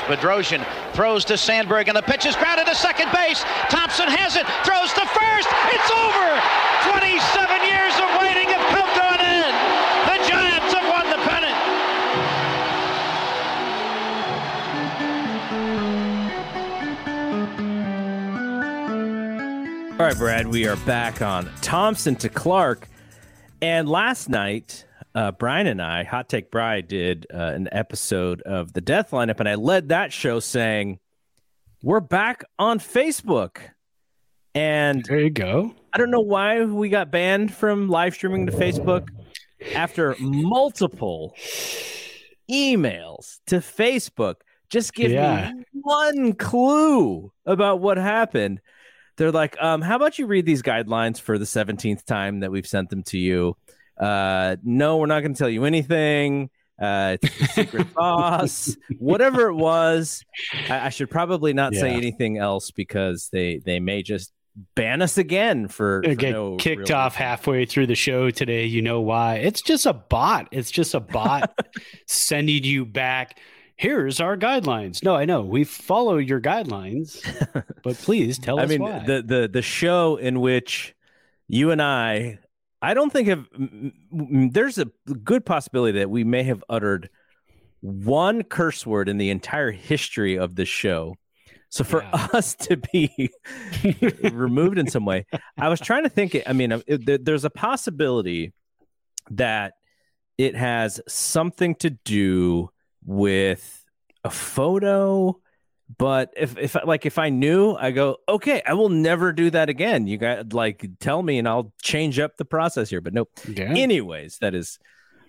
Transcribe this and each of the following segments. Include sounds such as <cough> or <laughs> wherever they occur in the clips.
Bedrosian throws to Sandberg, and the pitch is grounded to second base. Thompson has it, throws to first. It's over. 27 years of waiting have come to an end. The Giants have won the pennant. All right, Brad, we are back on Thompson to Clark. And last night, uh, Brian and I, Hot Take Bride, did uh, an episode of the Death Lineup, and I led that show saying, We're back on Facebook. And there you go. I don't know why we got banned from live streaming to Facebook after multiple emails to Facebook. Just give Yeah. me one clue about what happened. They're like, um, how about you read these guidelines for the 17th time that we've sent them to you? Uh, no, we're not going to tell you anything. Uh, it's a secret <laughs> sauce, whatever it was. I, I should probably not say anything else because they they may just ban us again for, for get no kicked real off halfway through the show today. You know why? It's just a bot. It's just a bot <laughs> sending you back. Here's our guidelines. No, I know we follow your guidelines, <laughs> but please tell I us mean, why. the the the show in which you and I, I don't think have. There's a good possibility that we may have uttered one curse word in the entire history of the show. So for Yeah. <laughs> us to be <laughs> removed in some way, I was trying to think. I mean, it, there's a possibility that it has something to do with a photo but if if like if I knew, I go, okay, I will never do that again. You got like tell me, and I'll change up the process here. But nope. Yeah. Anyways, that is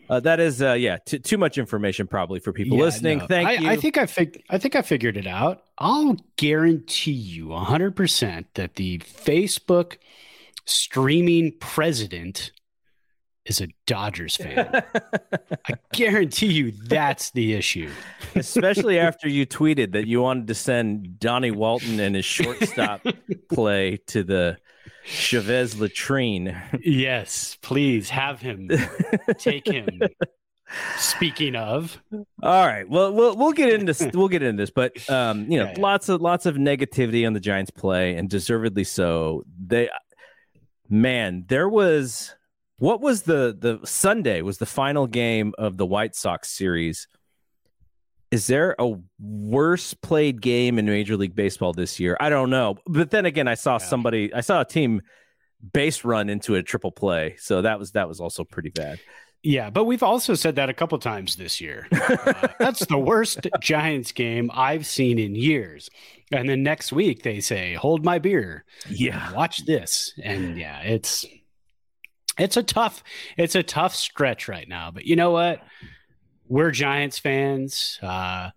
uh, that is uh, yeah, t- too much information probably for people Yeah, listening. no. Thank I, you. I think I fig- I think I figured it out. I'll guarantee you 100% that the Facebook streaming president is a Dodgers fan. <laughs> I guarantee you that's the issue. especially after you tweeted that you wanted to send Donnie Walton and his shortstop <laughs> play to the Chavez latrine. Yes, please have him take him. <laughs> Speaking of, All right. Well, we'll we'll get into we'll get into this, but um, you know, Yeah, yeah. lots of lots of negativity on the Giants play, and deservedly so. They, man, there was what was the the Sunday was the final game of the White Sox series. Is there a worse played game in Major League Baseball this year? I don't know, but then again, I saw Yeah. somebody, I saw a team base run into a triple play, so that was that was also pretty bad. yeah, but we've also said that a couple times this year. <laughs> Uh, that's the worst Giants game I've seen in years. And then next week they say, "Hold my beer." Yeah, watch this and yeah it's it's a tough it's a tough stretch right now but you know what? We're giants fans. Uh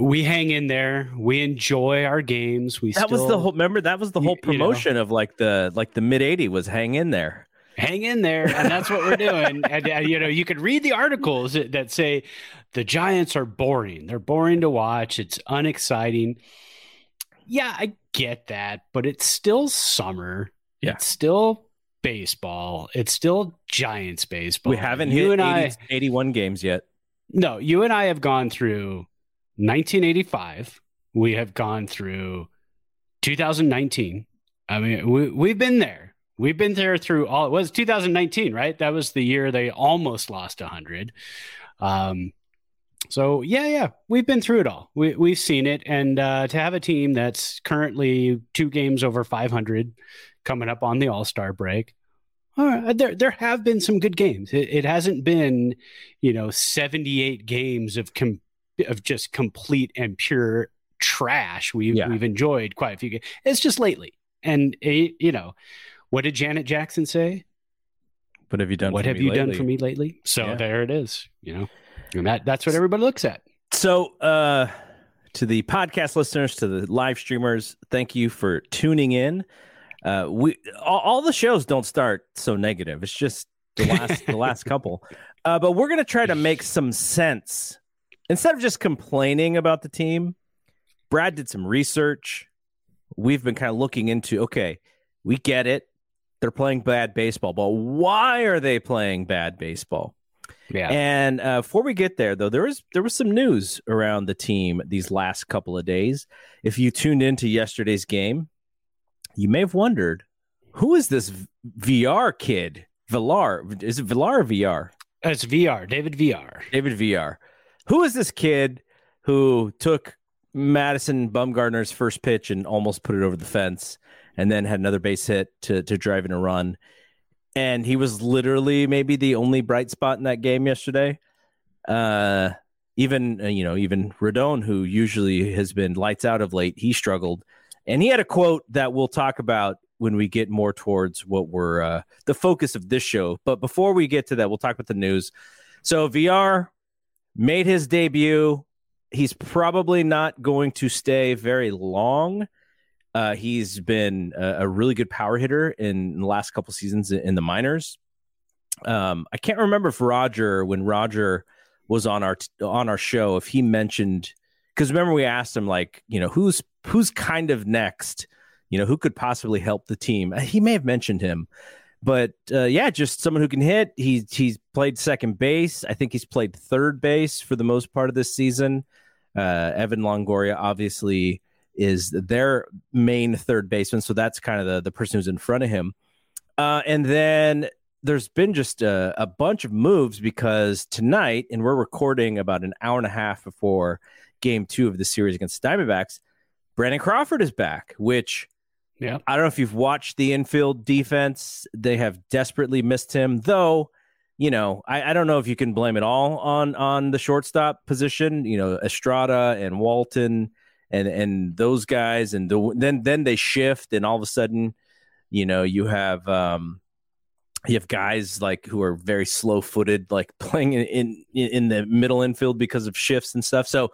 we hang in there. We enjoy our games. We that was the whole remember that was the whole you know. promotion of like the like the mid 80 was hang in there. Hang in there and that's what we're doing. <laughs> And, and, you know you could read the articles that, that say the giants are boring. They're boring to watch. It's unexciting. Yeah i get that but it's still summer. Yeah. it's still baseball it's still giants baseball we haven't you hit and 80 i 81 games yet no you and i have gone through 1985 we have gone through 2019 i mean we, we've been there We've been there through all. It was 2019, right? That was the year they almost lost 100. Um, so yeah, yeah, we've been through it all. We we've seen it, and uh, to have a team that's currently two games over 500, coming up on the All Star break, uh, there there have been some good games. It, it, hasn't been, you know, 78 games of com- of just complete and pure trash. We've yeah. we've enjoyed quite a few games. It's just lately, and it, you know, what did Janet Jackson say? What have you done? What have you lately? done for me lately? So yeah. there it is. You know, and that that's what everybody looks at. So, uh, to the podcast listeners, to the live streamers, thank you for tuning in. Uh, we all, all the shows don't start so negative. It's just the last the <laughs> last couple. Uh, but we're gonna try to make some sense instead of just complaining about the team. Brad did some research. We've been kind of looking into. Okay, we get it. They're playing bad baseball, but why are they playing bad baseball? Yeah. And uh, before we get there, though, there was there was some news around the team these last couple of days. If you tuned into yesterday's game, you may have wondered who is this VR kid? Villar is it Villar or VR? It's VR. David VR. David VR. Who is this kid who took Madison Bumgarner's first pitch and almost put it over the fence, and then had another base hit to to drive in a run? And he was literally maybe the only bright spot in that game yesterday. Uh, even uh, you know, even Rodon, who usually has been lights out of late, he struggled, and he had a quote that we'll talk about when we get more towards what we're uh, the focus of this show. But before we get to that, we'll talk about the news. So VR made his debut. He's probably not going to stay very long. Uh, he's been a, a, really good power hitter in the last couple seasons in, in the minors. Um, I can't remember if Roger, when Roger was on our on our show, if he mentioned because remember we asked him like, you know, who's who's kind of next, you know, who could possibly help the team. Uh, he may have mentioned him, but uh, yeah, just someone who can hit. He's he's played second base. I think he's played third base for the most part of this season. Uh, Evan Longoria obviously is their main third baseman. So that's kind of the, the person who's in front of him. Uh, and then there's been just a, a, bunch of moves because tonight, and we're recording about an hour and a half before game two of the series against Diamondbacks, Brandon Crawford is back, which yeah. I don't know if you've watched the infield defense. They have desperately missed him, though. You know, I, I don't know if you can blame it all on on the shortstop position. You know, Estrada and Walton and and those guys, and the, then then they shift, and all of a sudden, you know, you have um, you have guys like who are very slow footed, like <laughs> playing in, in in the middle infield because of shifts and stuff. So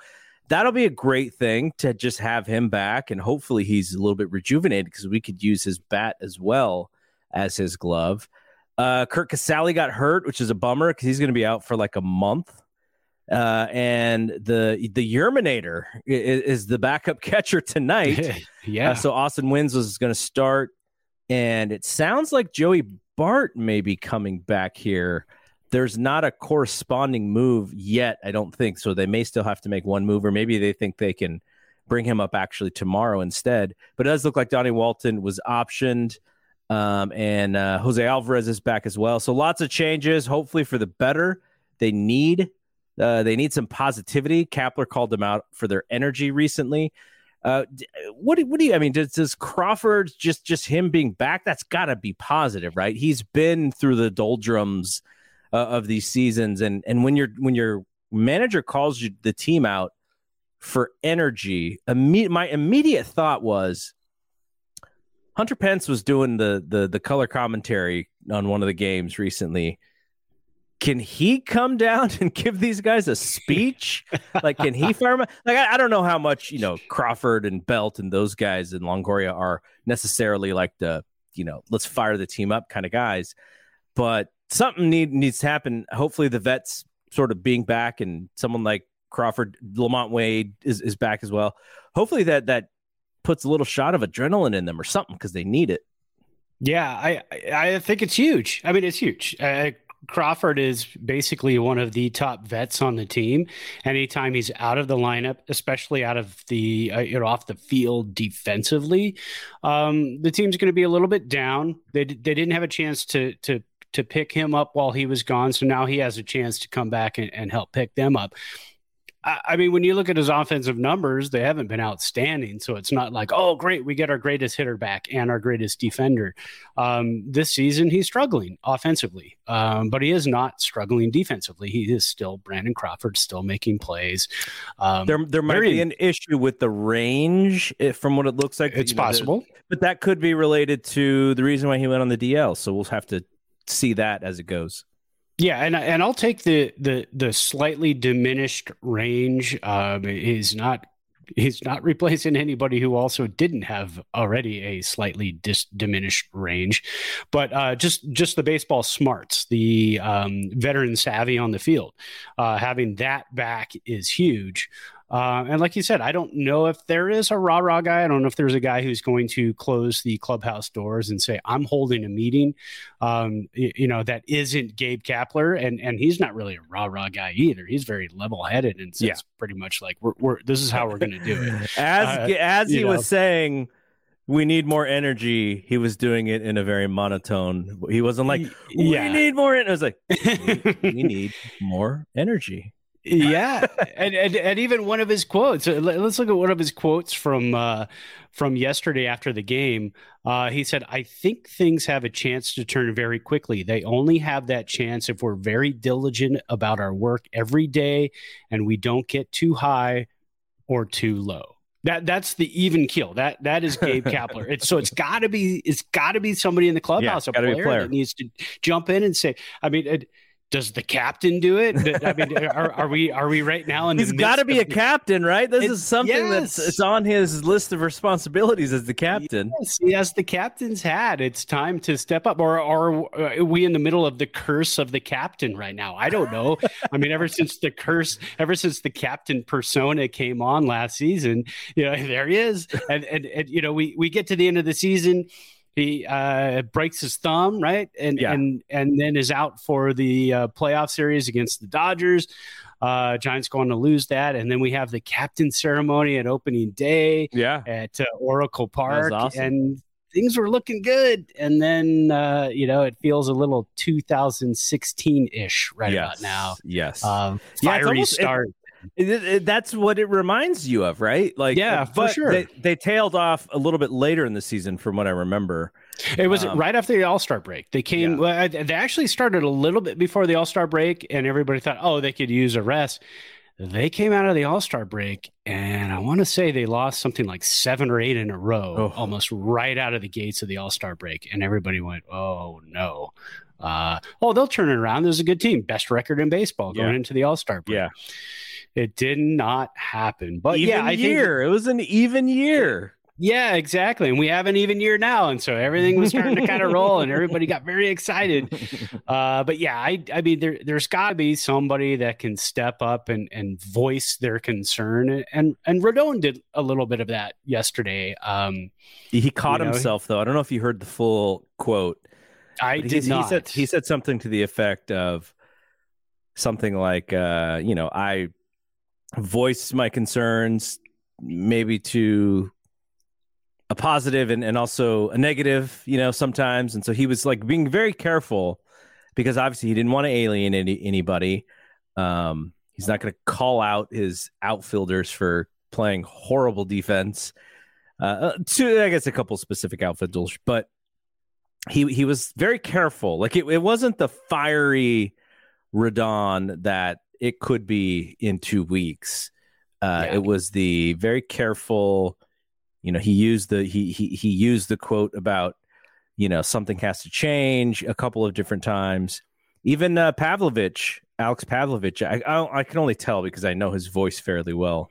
that'll be a great thing to just have him back, and hopefully he's a little bit rejuvenated because we could use his bat as well as his glove. Uh, Curt Casali got hurt, which is a bummer because he's going to be out for like a month. Uh, and the the Yerminator is, is, the backup <laughs> catcher tonight. <laughs> yeah. Uh, so Austin Wynns was going to start, and it sounds like Joey Bart may be coming back here. There's not a corresponding move yet, I don't think. So they may still have to make one move, or maybe they think they can bring him up actually tomorrow instead. But it does look like Donnie Walton was optioned. Um, and uh, Jose Alvarez is back as well. So lots of changes, hopefully for the better. They need uh, they need some positivity. Kapler called them out for their energy recently. Uh, what do, what do you? I mean, does, does Crawford just just him being back? That's got to be positive, right? He's been through the doldrums uh, of these seasons, and and when your when your manager calls you the team out for energy, imme- my immediate thought was Hunter Pence was doing the the the color commentary on one of the games recently can he come down <laughs> and give these guys a speech? <laughs> like, can he fire Like, I, I, don't know how much you know Crawford and Belt and those guys in Longoria are necessarily like the you know let's fire the team up kind of guys, but something need, needs to happen. Hopefully, the vets sort of being back and someone like Crawford, LaMonte Wade is, is back as well. Hopefully, that that puts a little shot of adrenaline in them or something because they need it. Yeah, I I think it's huge. I mean, it's huge. Crawford is basically one of the top vets on the team. Anytime he's out of the lineup, especially out of the uh, you know off the field defensively, um, the team's going to be a little bit down. They they didn't have a chance to to to pick him up while he was gone, so now he has a chance to come back and, and help pick them up. I mean, when you look at his offensive numbers, they haven't been outstanding. So it's not like, oh, great, we get our greatest hitter back and our greatest defender. Um, this season, he's struggling offensively, um, but he is not struggling defensively. He is still Brandon Crawford, still making plays. Um, there, there might be an issue with the range, if, from what it looks like. It's possible, know, but that could be related to the reason why he went on the DL. So we'll have to see that as it goes. Yeah, and and I'll take the the the slightly diminished range. Um, is not he's not <laughs> replacing anybody who also didn't have already a slightly dis- diminished range, but uh, just just the baseball smarts, the um, veteran savvy on the field, uh, having that back is huge. Uh, and like you said, I don't know if there is a rah rah guy. I don't know if there's a guy who's going to close the clubhouse doors and say, "I'm holding a meeting." Um, you, you, know, that isn't Gabe Kapler, and and he's not really a rah rah guy either. He's very level headed and says yeah. pretty much like, "We're, we're this is how we're going to do it." <laughs> as uh, as he know. was saying we need more energy. He was doing it in a very monotone. He wasn't like, we yeah. need more. It was like, <laughs> we, we need more energy yeah, and, and and even one of his quotes. Uh, let's look at one of his quotes from uh, from yesterday after the game. Uh, he said, "I think things have a chance to turn very quickly. They only have that chance if we're very diligent about our work every day, and we don't get too high or too low." That that's the even keel. That that is Gabe Kapler. It's so it's got to be it's got to be somebody in the clubhouse, yeah, a, player a, player that needs to jump in and say. I mean. It, does the captain do it? I mean, <laughs> are, are we are we right now in? He's got to be a captain, right? This is something yes. that's it's on his list of responsibilities as the captain. Yes, has the captain's hat. It's time to step up. Or, or uh, are we in the middle of the curse of the captain right now? I don't know. <laughs> I mean, ever since the curse, ever since the captain persona came on last season, you <laughs> know, there he is, and and, and you know, we we get to the end of the season he uh, breaks his thumb, right, and yeah. and and then is out for the uh, playoff series against the Dodgers. Uh, Giants going to lose that, and then we have the captain ceremony at opening day. Yeah. at uh, Oracle Park, awesome. and things were looking good. And then uh, you know it feels a little 2016 ish right yes. about now. Yes, um, fiery yeah, almost, start. It, it, it, that's what it reminds you of, right? Like, yeah, for sure. They, they, tailed off a little bit later in the season, from what I remember. It was um, right after the All Star break. They came. Yeah. They actually started a little bit before the All Star break, and everybody thought, oh, they could use a rest. They came out of the All Star break, and I want to say they lost something like seven or eight in a row, oh. almost right out of the gates of the All Star break, and everybody went, "Oh no." Uh, oh, they'll turn it around. There's a good team, best record in baseball going yeah. into the All Star break. Yeah. It did not happen. But even yeah, I year. Think, it was an even year. Yeah, exactly. And we have an even year now. And so everything was starting to kind of roll and everybody got very excited. <laughs> Uh, but yeah, I, I mean, there, there's got to be somebody that can step up and, and voice their concern. And, and Rodon did a little bit of that yesterday. Um, he caught know, himself, though. I don't know if you heard the full quote. I did not. He said, he said something to the effect of something like, uh, you know, I voice my concerns maybe to a positive and, and also a negative, you know, sometimes. And so he was like being very careful because obviously he didn't want to alienate any, anybody. Um, he's not going to call out his outfielders for playing horrible defense. Uh, uh, to I guess a couple specific outfielders, but he he was very careful. Like it, it wasn't the fiery Rodon that it could be in two weeks. Uh, yeah. It was the very careful. You know, he used the he he he used the quote about you know something has to change a couple of different times. Even uh, Pavlovic, Alex Pavlovic, I, I, I can only tell because I know his voice fairly well,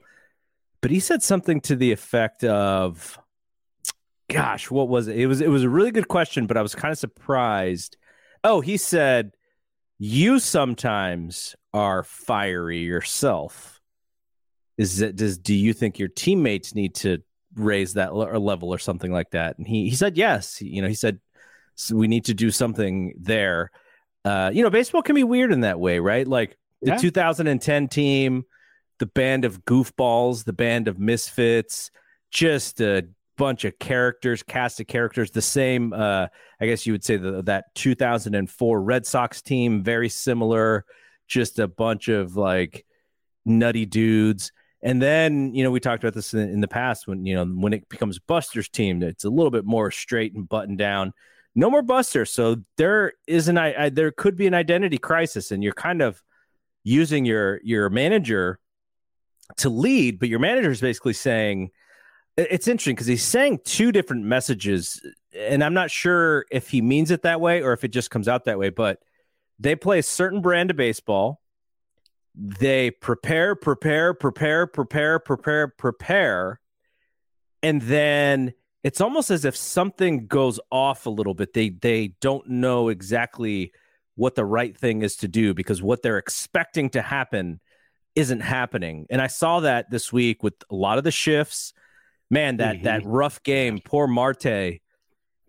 but he said something to the effect of, "Gosh, what was it? It was it was a really good question, but I was kind of surprised." Oh, he said, "You sometimes are fiery yourself is that does do you think your teammates need to raise that level or something like that and he he said yes you know he said so we need to do something there uh, you know, baseball can be weird in that way, right? Like the Yeah. 2010 team, the band of goofballs, the band of misfits, just a bunch of characters, cast of characters. The same, uh, I guess you would say the, that 2004 Red Sox team, very similar, just a bunch of like nutty dudes. And then, you know, we talked about this in, in the past when, you know, when it becomes Buster's team, it's a little bit more straight and buttoned down. No more Buster. So there is an, I, I, there could be an identity crisis and you're kind of using your, your manager to lead, but your manager is basically saying, it's interesting because he's saying two different messages and I'm not sure if he means it that way or if it just comes out that way, but they play a certain brand of baseball they prepare, prepare, prepare, prepare, prepare, prepare. And then it's almost as if something goes off a little bit. They they don't know exactly what the right thing is to do because what they're expecting to happen isn't happening. And I saw that this week with a lot of the shifts. Man, that Mhm. that rough game, poor Marte.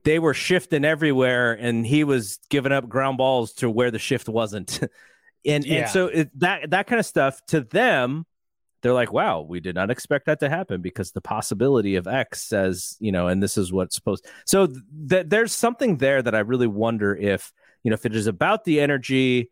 They were shifting everywhere and he was giving up ground balls to where the shift wasn't. <laughs> and Yeah. and so it, that that kind of stuff to them they're like wow we did not expect that to happen because the possibility of x says you know and this is what's supposed so th- there's something there that i really wonder if you know if it is about the energy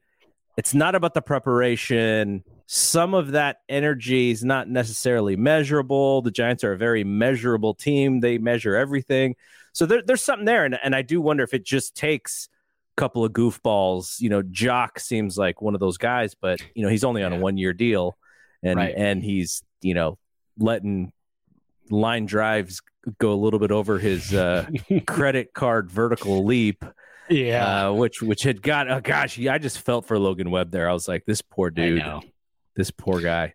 it's not about the preparation some of that energy is not necessarily measurable the giants are a very measurable team they measure everything so there, there's something there and, and i do wonder if it just takes a couple of goofballs. You know, Joc seems like one of those guys, but you know, he's only on a one year deal and Right. and he's, you know, letting line drives go a little bit over his uh <laughs> credit card vertical leap. yeah. Uh which which had got oh gosh, I just felt for Logan Webb there. I was like, this poor I dude. know. This poor guy.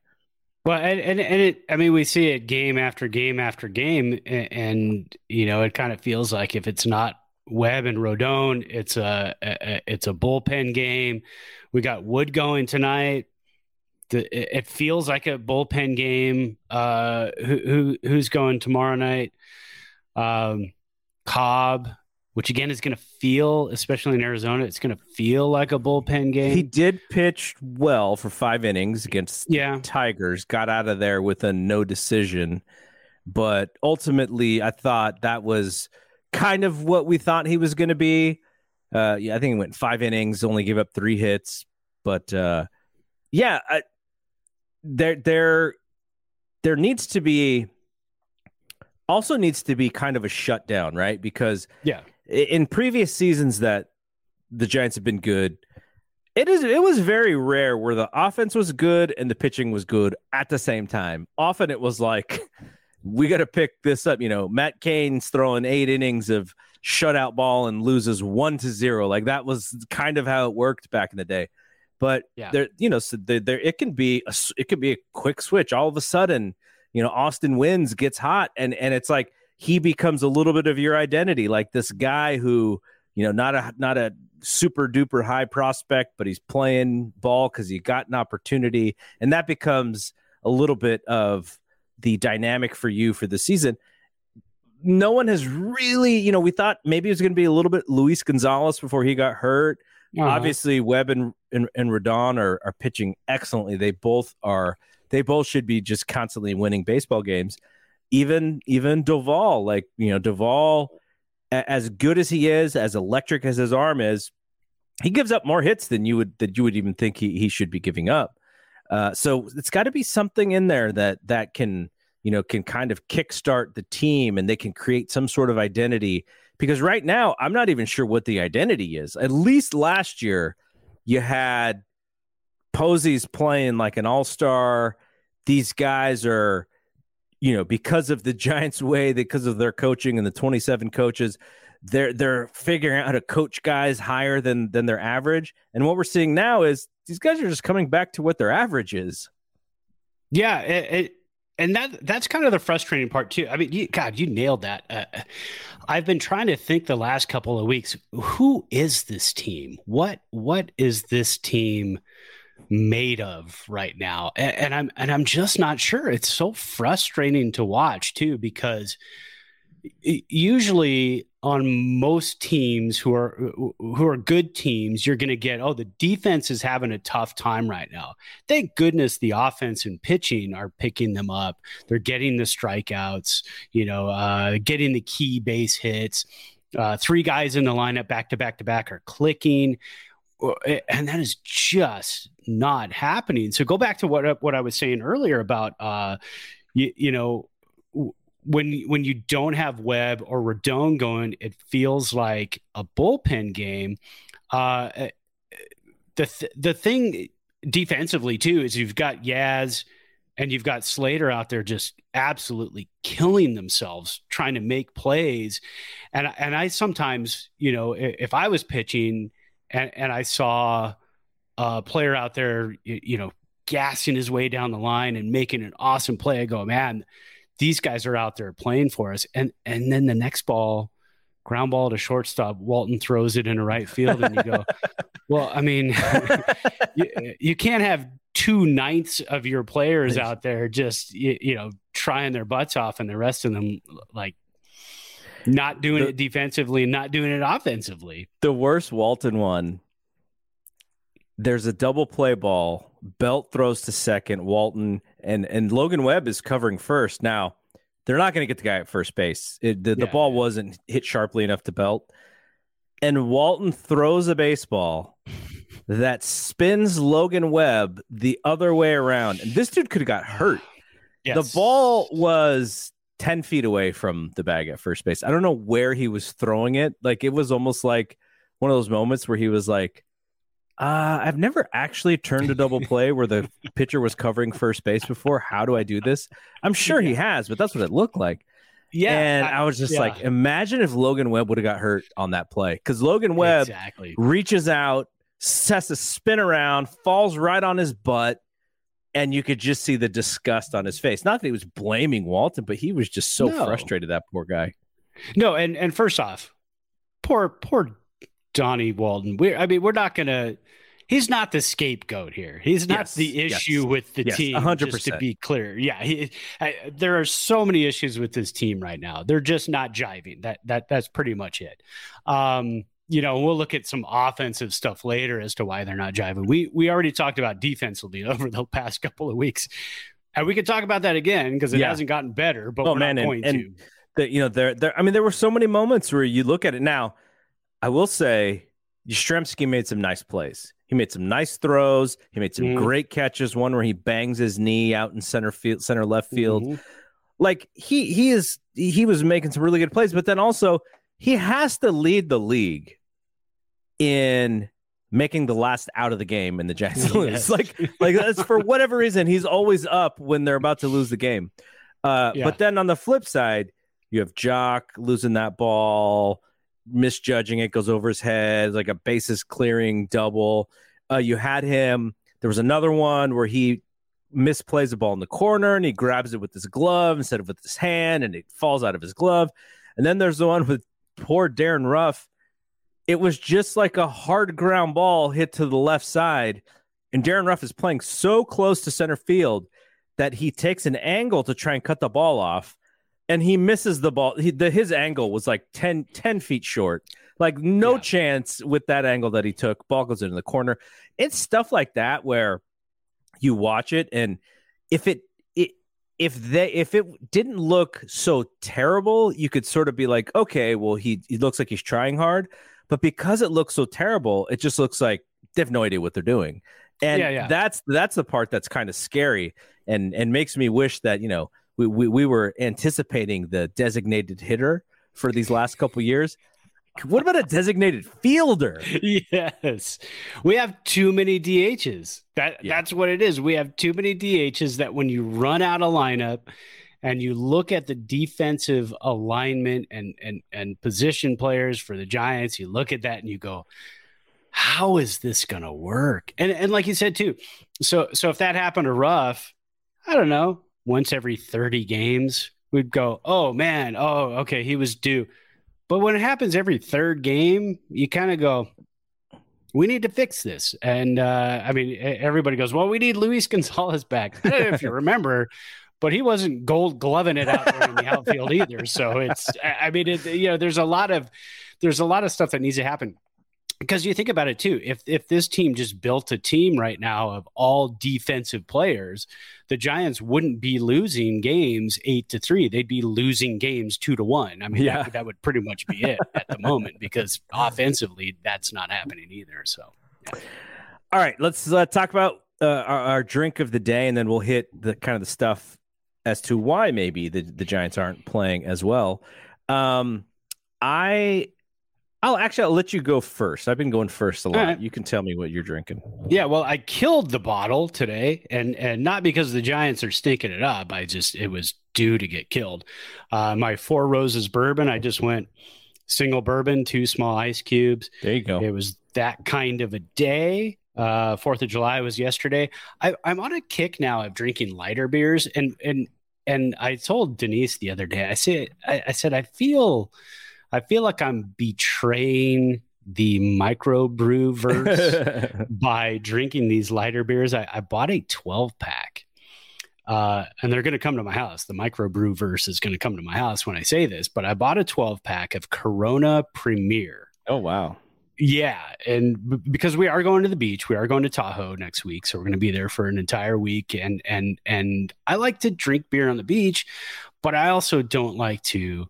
Well, and, and and it, I mean, we see it game after game after game, and, and you know, it kind of feels like if it's not Webb and Rodon, it's a, a it's a bullpen game. We got Wood going tonight. The, it feels like a bullpen game. Uh, who, who who's going tomorrow night? Um, Cobb, which again is going to feel, especially in Arizona, it's going to feel like a bullpen game. He did pitch well for five innings against yeah, Tigers, got out of there with a no decision. But ultimately, I thought that was kind of what we thought he was going to be. Uh, yeah, I think he went five innings, only gave up three hits. But uh, yeah, I, there, there, there needs to be also needs to be kind of a shutdown, right? Because yeah, in previous seasons that the Giants have been good, it is it was very rare where the offense was good and the pitching was good at the same time. Often it was like <laughs> we got to pick this up. You know, Matt Cain's throwing eight innings of shutout ball and loses one to zero. Like that was kind of how it worked back in the day. But Yeah. there, you know, so there, there it can be a it can be a quick switch. All of a sudden, you know, Austin Wynns, gets hot, and and it's like he becomes a little bit of your identity, like this guy who you know not a not a super duper high prospect, but he's playing ball because he got an opportunity, and that becomes a little bit of the dynamic for you for the season. No one has really, you know, we thought maybe it was going to be a little bit Luis Gonzalez before he got hurt. Uh-huh. Obviously, Webb and, and, and Rodon are, are pitching excellently. They both are. They both should be just constantly winning baseball games. Even even Doval, like you know, Doval, a- as good as he is, as electric as his arm is, he gives up more hits than you would that you would even think he, he should be giving up. Uh, so it's got to be something in there that that can you know can kind of kickstart the team and they can create some sort of identity because right now I'm not even sure what the identity is. At least last year, you had Posey's playing like an all star. These guys are, you know, because of the Giants' way, because of their coaching and the 27 coaches, they're they're figuring out how to coach guys higher than than their average. And what we're seeing now is these guys are just coming back to what their average is. Yeah, it, it, and that that's kind of the frustrating part too. I mean, you, God, you nailed that. Uh, I've been trying to think the last couple of weeks. Who is this team? What what is this team made of right now? And, and I'm and I'm just not sure. It's so frustrating to watch too because usually on most teams who are who are good teams, you're going to get oh the defense is having a tough time right now. Thank goodness the offense and pitching are picking them up. They're getting the strikeouts, you know, uh, getting the key base hits. Uh, three guys in the lineup back to back to back are clicking, and that is just not happening. So go back to what what I was saying earlier about uh, you, you know when when you don't have Webb or Rodon going, it feels like a bullpen game. Uh, eh, the th- the thing defensively too is you've got Yaz and you've got Slater out there just absolutely killing themselves trying to make plays, and and I sometimes you know if I was pitching and and I saw a player out there you, you know gassing his way down the line and making an awesome play, I go man these guys are out there playing for us. And and then the next ball, ground ball to shortstop, Walton throws it in the right field, and you go, <laughs> well, I mean, <laughs> you, you, can't have two ninths of your players out there just you, you, know trying their butts off, and the rest of them like not doing the, it defensively and not doing it offensively. The worst Walton one. There's a double play ball. Belt throws to second. Walton and and Logan Webb is covering first. Now they're not going to get the guy at first base. It, the, yeah, the ball yeah. wasn't hit sharply enough to Belt, and Walton throws a baseball <laughs> that spins Logan Webb the other way around, and this dude could have got hurt. <sighs> Yes. The ball was 10 feet away from the bag at first base. I don't know where he was throwing it. Like it was almost like one of those moments where he was like, uh, I've never actually turned a double <laughs> play where the pitcher was covering first base before. How do I do this? I'm sure he has, but that's what it looked like. Yeah. And I, I was just yeah. like, imagine if Logan Webb would have got hurt on that play. Because Logan Webb exactly. reaches out, has to spin around, falls right on his butt, and you could just see the disgust on his face. Not that he was blaming Walton, but he was just so no. frustrated, that poor guy. No, and and first off, poor poor Donnie Walton. We I mean, we're not gonna he's not the scapegoat here. He's not yes, the issue yes, with the yes, team. 100%. Just to be clear, yeah, he, I, there are so many issues with this team right now. They're just not jiving. That that that's pretty much it. Um, you know, we'll look at some offensive stuff later as to why they're not jiving. We we already talked about defensively <laughs> over the past couple of weeks, and we could talk about that again because it yeah. hasn't gotten better. But oh, we're man, not going and, to. And the, you know, there there. I mean, there were so many moments where you look at it now. I will say, Yastrzemski made some nice plays. He made some nice throws. He made some mm-hmm. great catches. One where he bangs his knee out in center field, center left field. Mm-hmm. Like he he is he was making some really good plays, but then also he has to lead the league in making the last out of the game in the Giants <laughs> yes. <laughs> like like that's for whatever reason he's always up when they're about to lose the game. Uh, yeah. But then on the flip side, you have Joc losing that ball misjudging it, goes over his head, like a bases clearing double. Uh, you had him. There was another one where he misplays the ball in the corner and he grabs it with his glove instead of with his hand and it falls out of his glove. And then there's the one with poor Darin Ruf, It was just like a hard ground ball hit to the left side. And Darin Ruf is playing so close to center field that he takes an angle to try and cut the ball off and he misses the ball. He, the, his angle was like 10, 10 feet short. Like no yeah. chance with that angle that he took. Ball goes into the corner. It's stuff like that where you watch it, and if it, it if they if it didn't look so terrible, you could sort of be like, okay, well he he looks like he's trying hard, but because it looks so terrible, it just looks like they have no idea what they're doing, and yeah, yeah. that's that's the part that's kind of scary and and makes me wish that you know we, we, we were anticipating the designated hitter for these last couple years. What about a designated fielder? Yes. We have too many DHs. That yeah. that's what it is. We have too many DHs that when you run out of lineup and you look at the defensive alignment and and and position players for the Giants, you look at that and you go, how is this gonna work? And and like you said too, so so if that happened to Ruf, I don't know once every 30 games, we'd go, oh man, oh, okay, he was due. But when it happens every third game, you kind of go, we need to fix this. And uh, I mean, everybody goes, well, we need Luis <laughs> Gonzalez back. if you remember, but he wasn't gold gloving it out there in the outfield either. So it's, I mean, it, you know, there's a lot of, there's a lot of stuff that needs to happen because you think about it too if if this team just built a team right now of all defensive players the giants wouldn't be losing games 8 to 3 they'd be losing games 2 to 1 i mean yeah. that, that would pretty much be it at the moment <laughs> because offensively that's not happening either so yeah. all right let's uh, talk about uh, our, our, drink of the day and then we'll hit the kind of the stuff as to why maybe the, the giants aren't playing as well um i I'll actually I'll let you go first. I've been going first a lot. Right. You can tell me what you're drinking. Yeah, well, I killed the bottle today, and and not because the Giants are stinking it up. I just it was due to get killed. Uh, my Four Roses bourbon. I just went single bourbon, two small ice cubes. There you go. It was that kind of a day. Uh, Fourth of July was yesterday. I, I'm on a kick now of drinking lighter beers, and and and I told Denise the other day. I said I, I said I feel I feel like I'm betraying the microbrew verse <laughs> by drinking these lighter beers. I, I bought a 12 pack. Uh, and they're going to come to my house. The microbrew verse is going to come to my house when I say this, but I bought a 12 pack of Corona Premier. Oh, wow. Yeah. And b- because we are going to the beach, we are going to Tahoe next week. So we're going to be there for an entire week. And, and, and I like to drink beer on the beach, but I also don't like to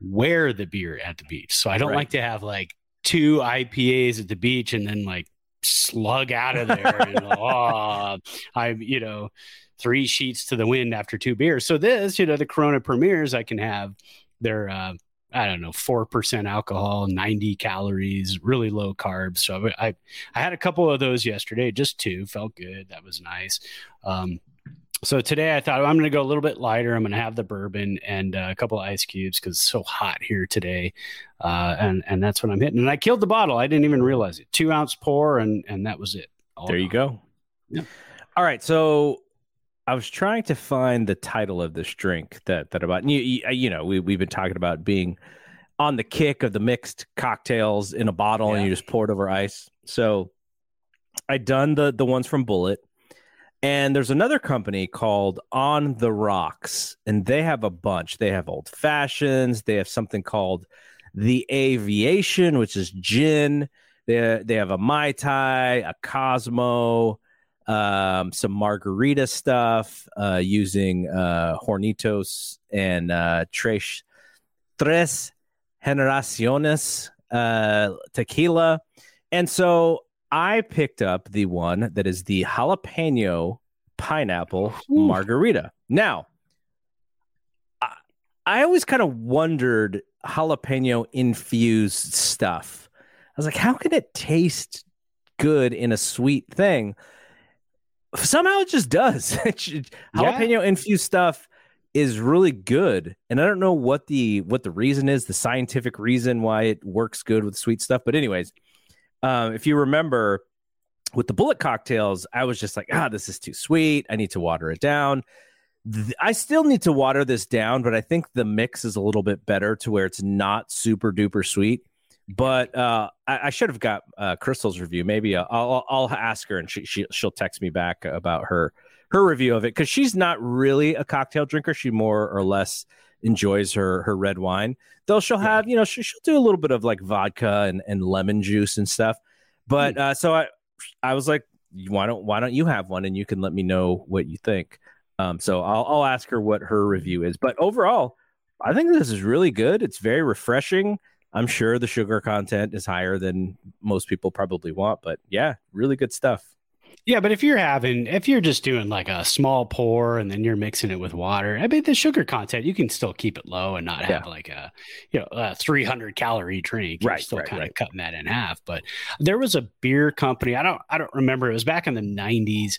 wear the beer at the beach. So I don't right. like to have like two IPAs at the beach and then like slug out of there. and, <laughs> oh, I'm, you know, three sheets to the wind after two beers. So this, you know, the Corona Premiers, I can have their, uh, I don't know, four percent alcohol, ninety calories, really low carbs. So I, I had a couple of those yesterday, just two, felt good. That was nice. Um, so today I thought I'm going to go a little bit lighter. I'm going to have the bourbon and uh, a couple of ice cubes because it's so hot here today, uh, and and that's what I'm hitting. And I killed the bottle. I didn't even realize it. Two ounce pour, and and that was it. there you go. Yeah. All right. So I was trying to find the title of this drink that that about you. You know, we we've been talking about being on the kick of the mixed cocktails in a bottle, yeah. and you just pour it over ice. So I done the the ones from Bulleit and there's another company called On the Rocks, and they have a bunch. They have old fashions. They have something called the Aviation, which is gin. They they have a Mai Tai, a Cosmo, um, some margarita stuff uh, using uh, Hornitos and uh, Tres, Tres Generaciones uh, tequila. And so I picked up the one that is the jalapeno pineapple Ooh. margarita. Now, I, I always kind of wondered jalapeno infused stuff. I was like, how can it taste good in a sweet thing? Somehow it just does. <laughs> jalapeno yeah. infused stuff is really good and i don't know what the what the reason is the scientific reason why it works good with sweet stuff but anyways um, if you remember with the Bulleit cocktails, I was just like, ah, this is too sweet. I need to water it down. I still need to water this down, but I think the mix is a little bit better to where it's not super duper sweet. But uh, I, I, should have got uh, Crystal's review. Maybe uh, I'll, I'll ask her and she, she she'll text me back about her her review of it because she's not really a cocktail drinker. She more or less enjoys her her red wine. Though she'll have, yeah. you know, she, she'll do a little bit of like vodka and, and lemon juice and stuff. But mm. uh, so I I was like, why don't why don't you have one and you can let me know what you think. Um, so I'll I'll ask her what her review is. But overall, I think this is really good. It's very refreshing. I'm sure the sugar content is higher than most people probably want, but yeah, really good stuff. Yeah, but if you're having, if you're just doing like a small pour and then you're mixing it with water, I mean, the sugar content you can still keep it low and not have yeah. like a, you know, a 300 calorie drink. You're right, still right, kind right. of cutting that in half. But there was a beer company. I don't, I don't remember. It was back in the 90s,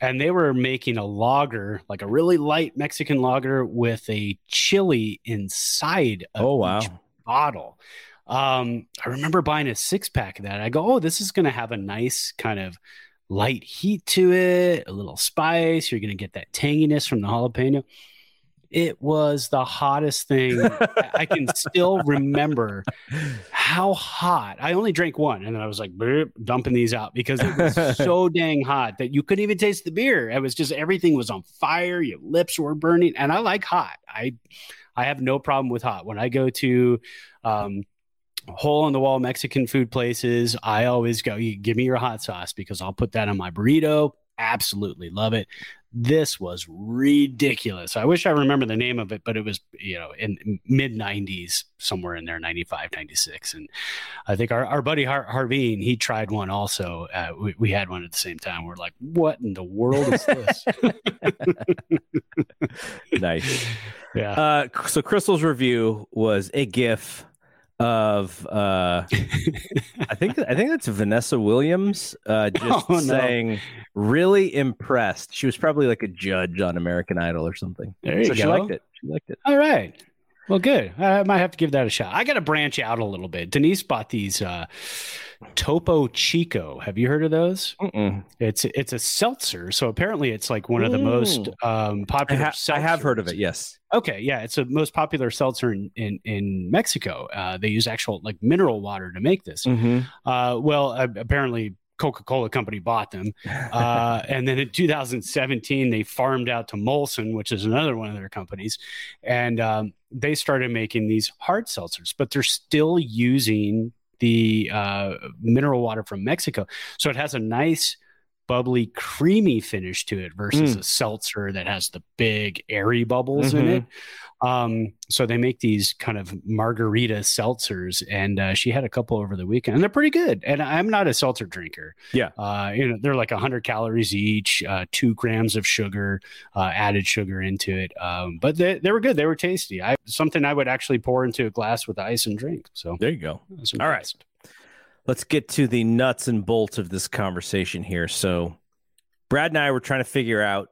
and they were making a lager, like a really light Mexican lager with a chili inside. Of oh wow! bottle. Um, I remember buying a six pack of that. I go, oh, this is going to have a nice kind of light heat to it, a little spice. You're going to get that tanginess from the jalapeno. It was the hottest thing. <laughs> I can still remember how hot. I only drank one, and then I was like dumping these out because it was <laughs> so dang hot that you couldn't even taste the beer. It was just everything was on fire. Your lips were burning, and I like hot. I I have no problem with hot. When I go to um, hole in the wall Mexican food places, I always go, you give me your hot sauce because I'll put that on my burrito. Absolutely love it. This was ridiculous. I wish I remember the name of it, but it was, you know, in mid 90s, somewhere in there, 95, 96. And I think our, our buddy Har- Harveen, he tried one also. Uh, we, we had one at the same time. We're like, what in the world is this? <laughs> <laughs> nice. Yeah. Uh, so Crystal's review was a GIF of uh I think I think that's Vanessa Williams uh <laughs> just Oh, no. saying really impressed. She was probably like a judge on American Idol or something. There you so she liked it. She liked it. All right. Well, good. I might have to give that a shot. I got to branch out a little bit. Denise bought these uh, Topo Chico. Have you heard of those? Mm-mm. It's it's a seltzer, so apparently it's like one of the most um, I, popular. ha- I have heard of it. Yes. Okay, yeah, it's the most popular seltzer in in, in Mexico. Uh, they use actual like mineral water to make this. Mm-hmm. Uh, well, uh, apparently Coca Cola Company bought them, uh, and then in 2017 they farmed out to Molson, which is another one of their companies, and um, they started making these hard seltzers, but they're still using the uh, mineral water from Mexico, so it has a nice. Bubbly, creamy finish to it versus a seltzer that has the big airy bubbles in Mhm. it. Um, so they make these kind of margarita seltzers, and uh, she had a couple over the weekend, and they're pretty good. And I'm not a seltzer drinker. Yeah. uh, you know, they're like 100 calories each, uh, two grams of sugar, uh, added sugar into it. Um, but they, they were good. They were tasty. I something I would actually pour into a glass with ice and drink. So There you go. All right. Let's get to the nuts and bolts of this conversation here. So, Brad and I were trying to figure out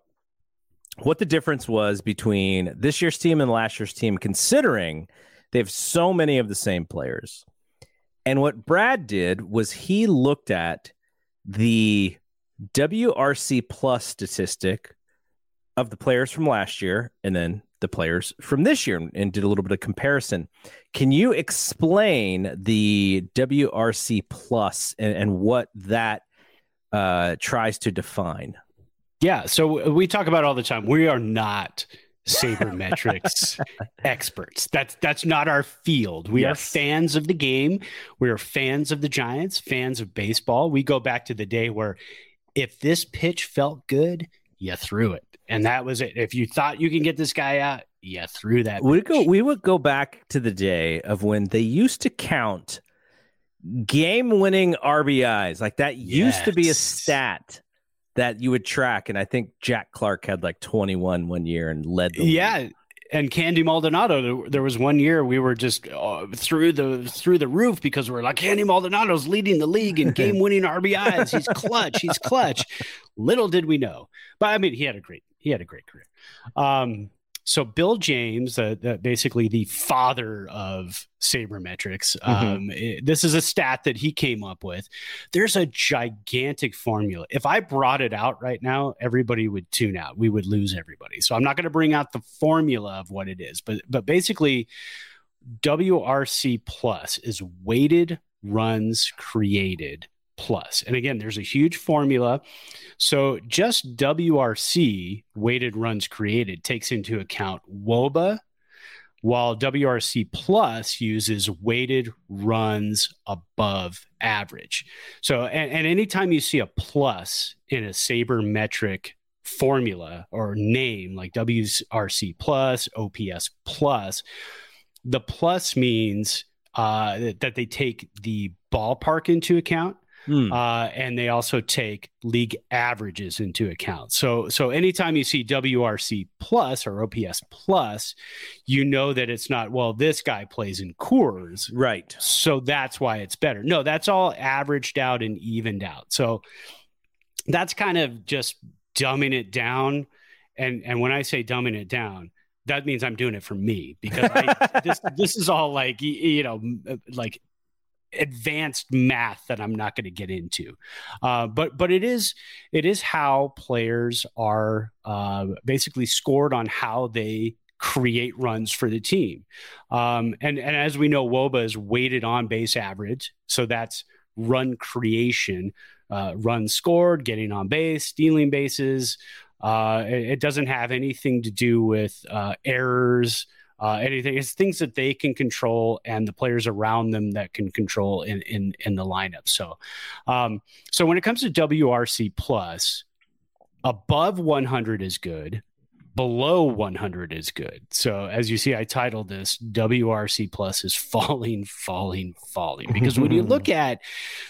what the difference was between this year's team and last year's team, considering they have so many of the same players. And what Brad did was he looked at the WRC plus statistic of the players from last year and then the players from this year and did a little bit of comparison. Can you explain the WRC plus and, and what that uh, tries to define? Yeah. So we talk about it all the time. We are not sabermetrics <laughs> experts. That's that's not our field. We are fans of the game. We are fans of the Giants, fans of baseball. We go back to the day where if this pitch felt good, you threw it. And that was it. If you thought you can get this guy out, you threw that. We go. We would go back to the day of when they used to count game-winning RBIs. Like that used to be a stat that you would track. And I think Jack Clark had like 21 one year and led the league. And Candy Maldonado, there, was one year we were just uh, through the through the roof because we are like Candy Maldonado's leading the league in <laughs> game winning RBIs. He's clutch. He's clutch. Little did we know, but I mean, he had a great he had a great career. Um, so Bill James, uh, the, basically the father of sabermetrics, um, it- this is a stat that he came up with. There's a gigantic formula. If I brought it out right now, everybody would tune out. We would lose everybody. So I'm not going to bring out the formula of what it is, but but basically, WRC plus is weighted runs created plus. And again, there's a huge formula. So just WRC, weighted runs created, takes into account WOBA, while WRC plus uses weighted runs above average. So, and, and anytime you see a plus in a sabermetric formula or name like WRC plus, OPS plus, the plus means uh, that they take the ballpark into account Hmm. uh, and they also take league averages into account. So, so anytime you see WRC plus or OPS plus, you know that it's not well. This guy plays in Coors, right. so that's why it's better. No, that's all averaged out and evened out. So that's kind of just dumbing it down. And and when I say dumbing it down, that means I'm doing it for me because I, <laughs> this this is all like you know like advanced math that I'm not going to get into. Uh, but but it is it is how players are uh, basically scored on how they create runs for the team. Um, and, and as we know, Woba is weighted on base average. So that's run creation, uh, run scored, getting on base, stealing bases. Uh, it, it, doesn't have anything to do with uh, errors, uh, anything. It's things that they can control and the players around them that can control in in, in the lineup. So, um, so when it comes to WRC plus, above 100 is good below 100 is good. So as you see, I titled this WRC plus is <laughs> falling, falling, falling. Because when you look <laughs> at,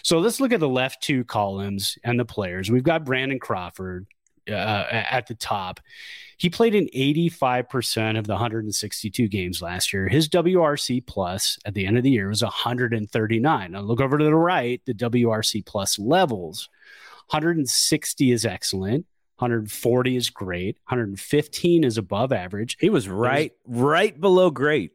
so let's look at the left two columns and the players. We've got Brandon Crawford uh, at the top. He played in 85% of the 162 games last year. His WRC plus at the end of the year was 139. Now look over to the right, the WRC plus levels. 160 is excellent. 140 is great. 115 is above average. He was right, was, right below great.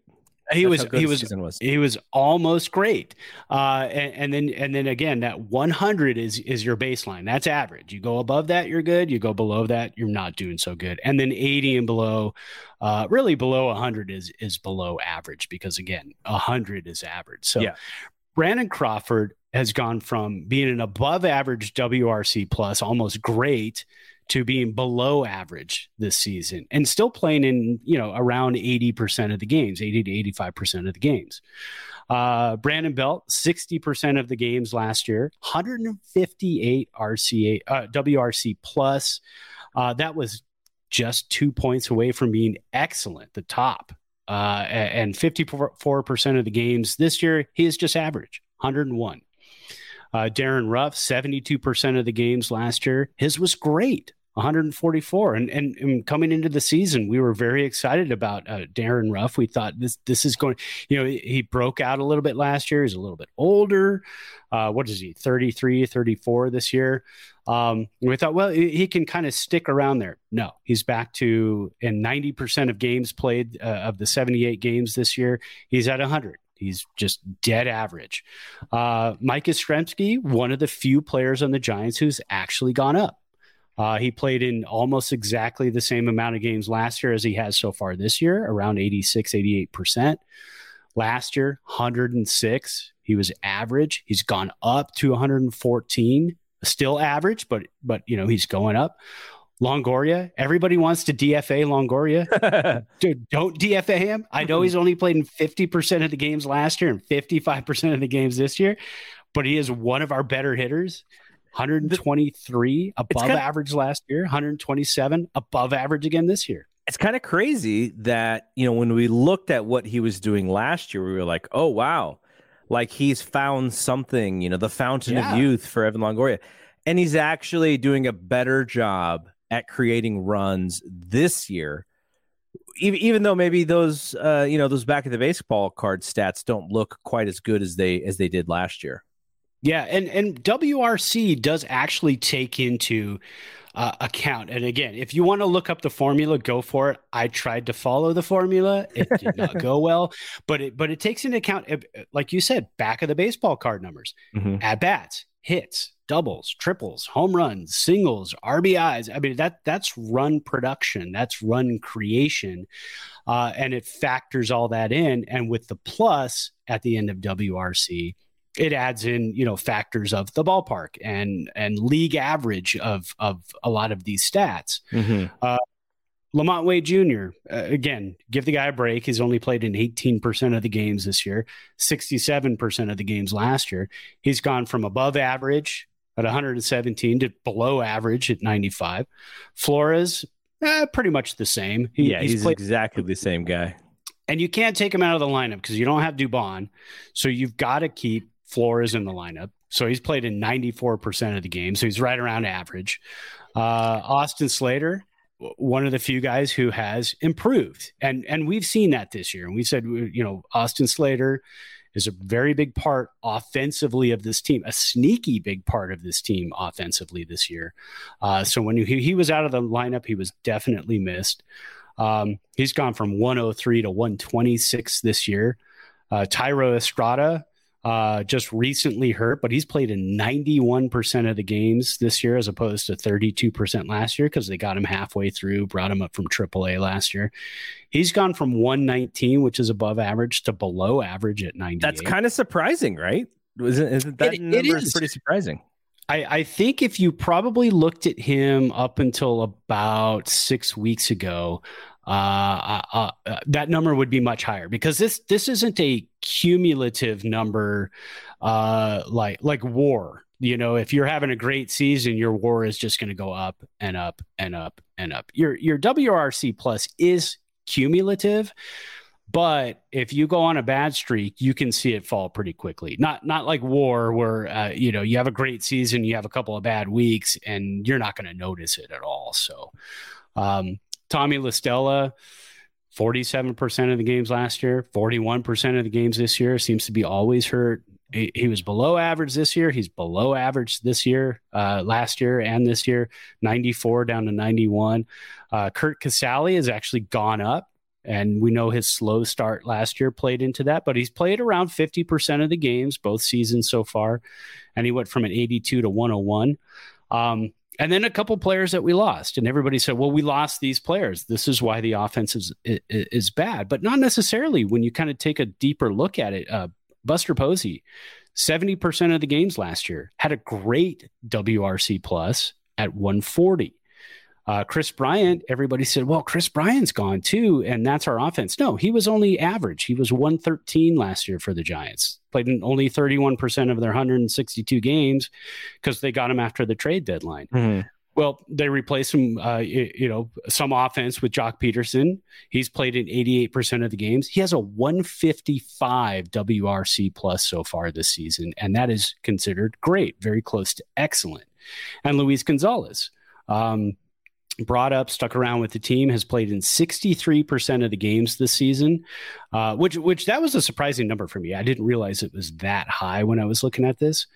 He That's was he was, was, he was almost great. Uh, and, and, then and then again, that 100 is is your baseline. That's average. You go above that, you're good. You go below that, you're not doing so good. And then 80 and below, uh, really below 100 is is below average because again, 100 is average. So yeah. Brandon Crawford has gone from being an above average WRC plus, almost great, to being below average this season and still playing in, you know, around 80% of the games, 80 to 85% of the games. Uh, Brandon Belt, 60% of the games last year, 158 RCA, uh, WRC plus. Uh, that was just two points away from being excellent, the top. Uh, and 54% of the games this year, he is just average, 101. Uh, Darin Ruf, 72% of the games last year. His was great. 144 and, and, and coming into the season we were very excited about uh, Darin Ruf we thought this this is going you know he broke out a little bit last year. He's a little bit older. Uh, what is he 33 34 this year? Um, we thought well he can kind of stick around there. No he's back to and 90% of games played uh, of the 78 games this year he's at 100 He's just dead average. Uh, Mike Yastrzemski, one of the few players on the Giants who's actually gone up. Uh, he played in almost exactly the same amount of games last year as he has so far this year, around 86, 88%. Last year, 106. He was average. He's gone up to 114. Still average, but but you know, he's going up. Longoria. Everybody wants to DFA Longoria. <laughs> Dude, don't DFA him. I know he's only played in 50% of the games last year and 55% of the games this year, but he is one of our better hitters. 123 above kinda, average last year, 127 above average again this year. It's kind of crazy that, you know, when we looked at what he was doing last year, we were like, oh, wow, like he's found something, you know, the fountain yeah. of youth for Evan Longoria. And he's actually doing a better job at creating runs this year. Even, even though maybe those uh, you know those back of the baseball card stats don't look quite as good as they as they did last year. Yeah, and and WRC does actually take into uh, account. And again, if you want to look up the formula, go for it. I tried to follow the formula; it did not go <laughs> well. But it but it takes into account, like you said, back of the baseball card numbers, mm-hmm. at bats, hits, doubles, triples, home runs, singles, RBIs. I mean that that's run production, that's run creation, uh, and it factors all that in. And with the plus at the end of WRC it adds in you know factors of the ballpark and and league average of of a lot of these stats. Mm-hmm. Uh, LaMonte Wade Jr. Uh, again, give the guy a break. He's only played in 18% of the games this year, 67% of the games last year. He's gone from above average at 117 to below average at 95. Flores, eh, pretty much the same. He, yeah, he's, he's played- exactly the same guy. And you can't take him out of the lineup because you don't have Dubon. So you've got to keep Flores in the lineup. So he's played in 94% of the game. So he's right around average. Uh, Austin Slater, one of the few guys who has improved. And, and we've seen that this year. And we said, you know, Austin Slater is a very big part offensively of this team, a sneaky big part of this team offensively this year. Uh, so when he, he was out of the lineup, he was definitely missed. Um, he's gone from 103 to 126 this year. Uh, Thairo Estrada, uh, just recently hurt, but he's played in 91% of the games this year as opposed to 32% last year because they got him halfway through, brought him up from AAA last year. He's gone from 119, which is above average, to below average at 90. That's kind of surprising, right? Isn't, isn't that It- it number is. pretty surprising? I, I think if you probably looked at him up until about six weeks ago, uh, uh, uh, uh, that number would be much higher because this this isn't a cumulative number, uh, like like WAR. You know, if you're having a great season, your WAR is just going to go up and up and up and up. Your your WRC plus is cumulative, but if you go on a bad streak, you can see it fall pretty quickly. Not not like war, where uh, you know you have a great season, you have a couple of bad weeks, and you're not going to notice it at all. So, um, Tommy La Stella, forty-seven percent of the games last year, forty-one percent of the games this year seems to be always hurt. He, he was below average this year. He's below average this year, uh, last year, and this year. Ninety-four down to ninety-one. Uh, Curt Casali has actually gone up. And we know his slow start last year played into that, but he's played around 50% of the games both seasons so far. And he went from an 82 to 101. Um, and then a couple players that we lost, and everybody said, "Well, we lost these players. This is why the offense is is, bad." But not necessarily. When you kind of take a deeper look at it, uh, Buster Posey, seventy percent of the games last year had a great WRC plus at one forty. Uh, Kris Bryant, everybody said, well, Kris Bryant's gone too, and that's our offense. No, he was only average. He was 113 last year for the Giants, played in only 31% of their 162 games because they got him after the trade deadline. Well, they replaced him, uh, you, you know, some offense with Joc Pederson. He's played in 88% of the games. He has a 155 WRC plus so far this season, and that is considered great, very close to excellent. And Luis Gonzalez, um, brought up, stuck around with the team, has played in 63% of the games this season, uh, which which that was a surprising number for me. I didn't realize it was that high when I was looking at this.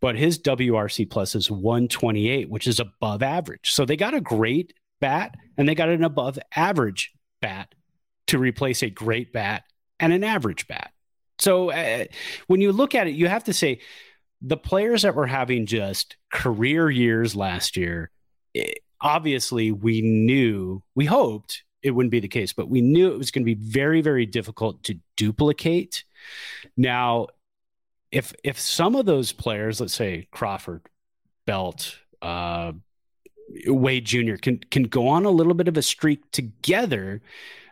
But his WRC plus is 128, which is above average. So they got a great bat and they got an above average bat to replace a great bat and an average bat. So uh, when you look at it, you have to say the players that were having just career years last year, it, obviously we knew, we hoped it wouldn't be the case, but we knew it was going to be very, very difficult to duplicate. Now, if if some of those players, let's say Crawford, Belt, uh, Wade Jr. can can go on a little bit of a streak together,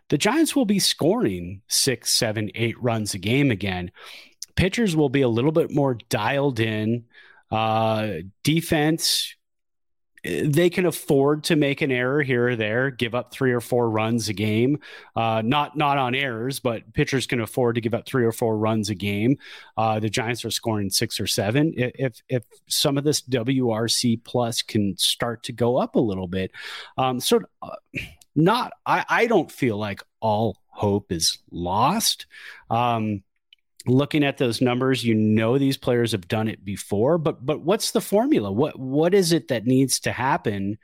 the Giants will be scoring six, seven, eight runs a game again. Pitchers will be a little bit more dialed in. Uh, defense, they can afford to make an error here or there, give up three or four runs a game. Uh, not not on errors, but pitchers can afford to give up three or four runs a game. Uh, the Giants are scoring six or seven. If if some of this WRC plus can start to go up a little bit, um, so uh, not I, I don't feel like all hope is lost. Um, looking at those numbers you know these players have done it before but but what's the formula? What what is it that needs to happen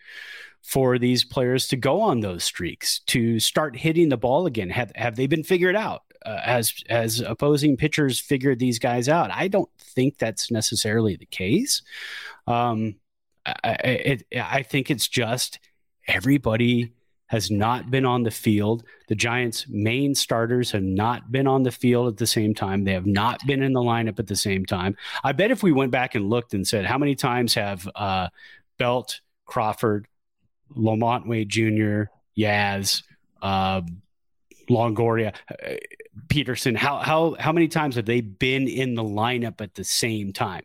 for these players to go on those streaks to start hitting the ball again? Have have they been figured out uh, as as opposing pitchers figured these guys out? I don't think that's necessarily the case. Um i it, i think it's just everybody has not been on the field. The Giants' main starters have not been on the field at the same time. They have not been in the lineup at the same time. I bet if we went back and looked and said, how many times have uh, Belt, Crawford, LaMonte Wade Jr., Yaz, uh, Longoria, uh, Pederson, how, how, how many times have they been in the lineup at the same time?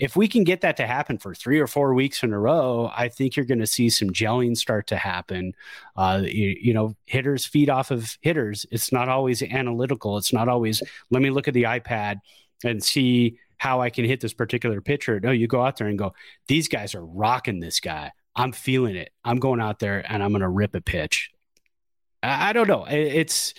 If we can get that to happen for three or four weeks in a row, I think you're going to see some gelling start to happen. Uh, you, you, know, hitters feed off of hitters. It's not always analytical. It's not always, let me look at the iPad and see how I can hit this particular pitcher. No, you go out there and go, these guys are rocking this guy. I'm feeling it. I'm going out there and I'm going to rip a pitch. I, I don't know. It, it's,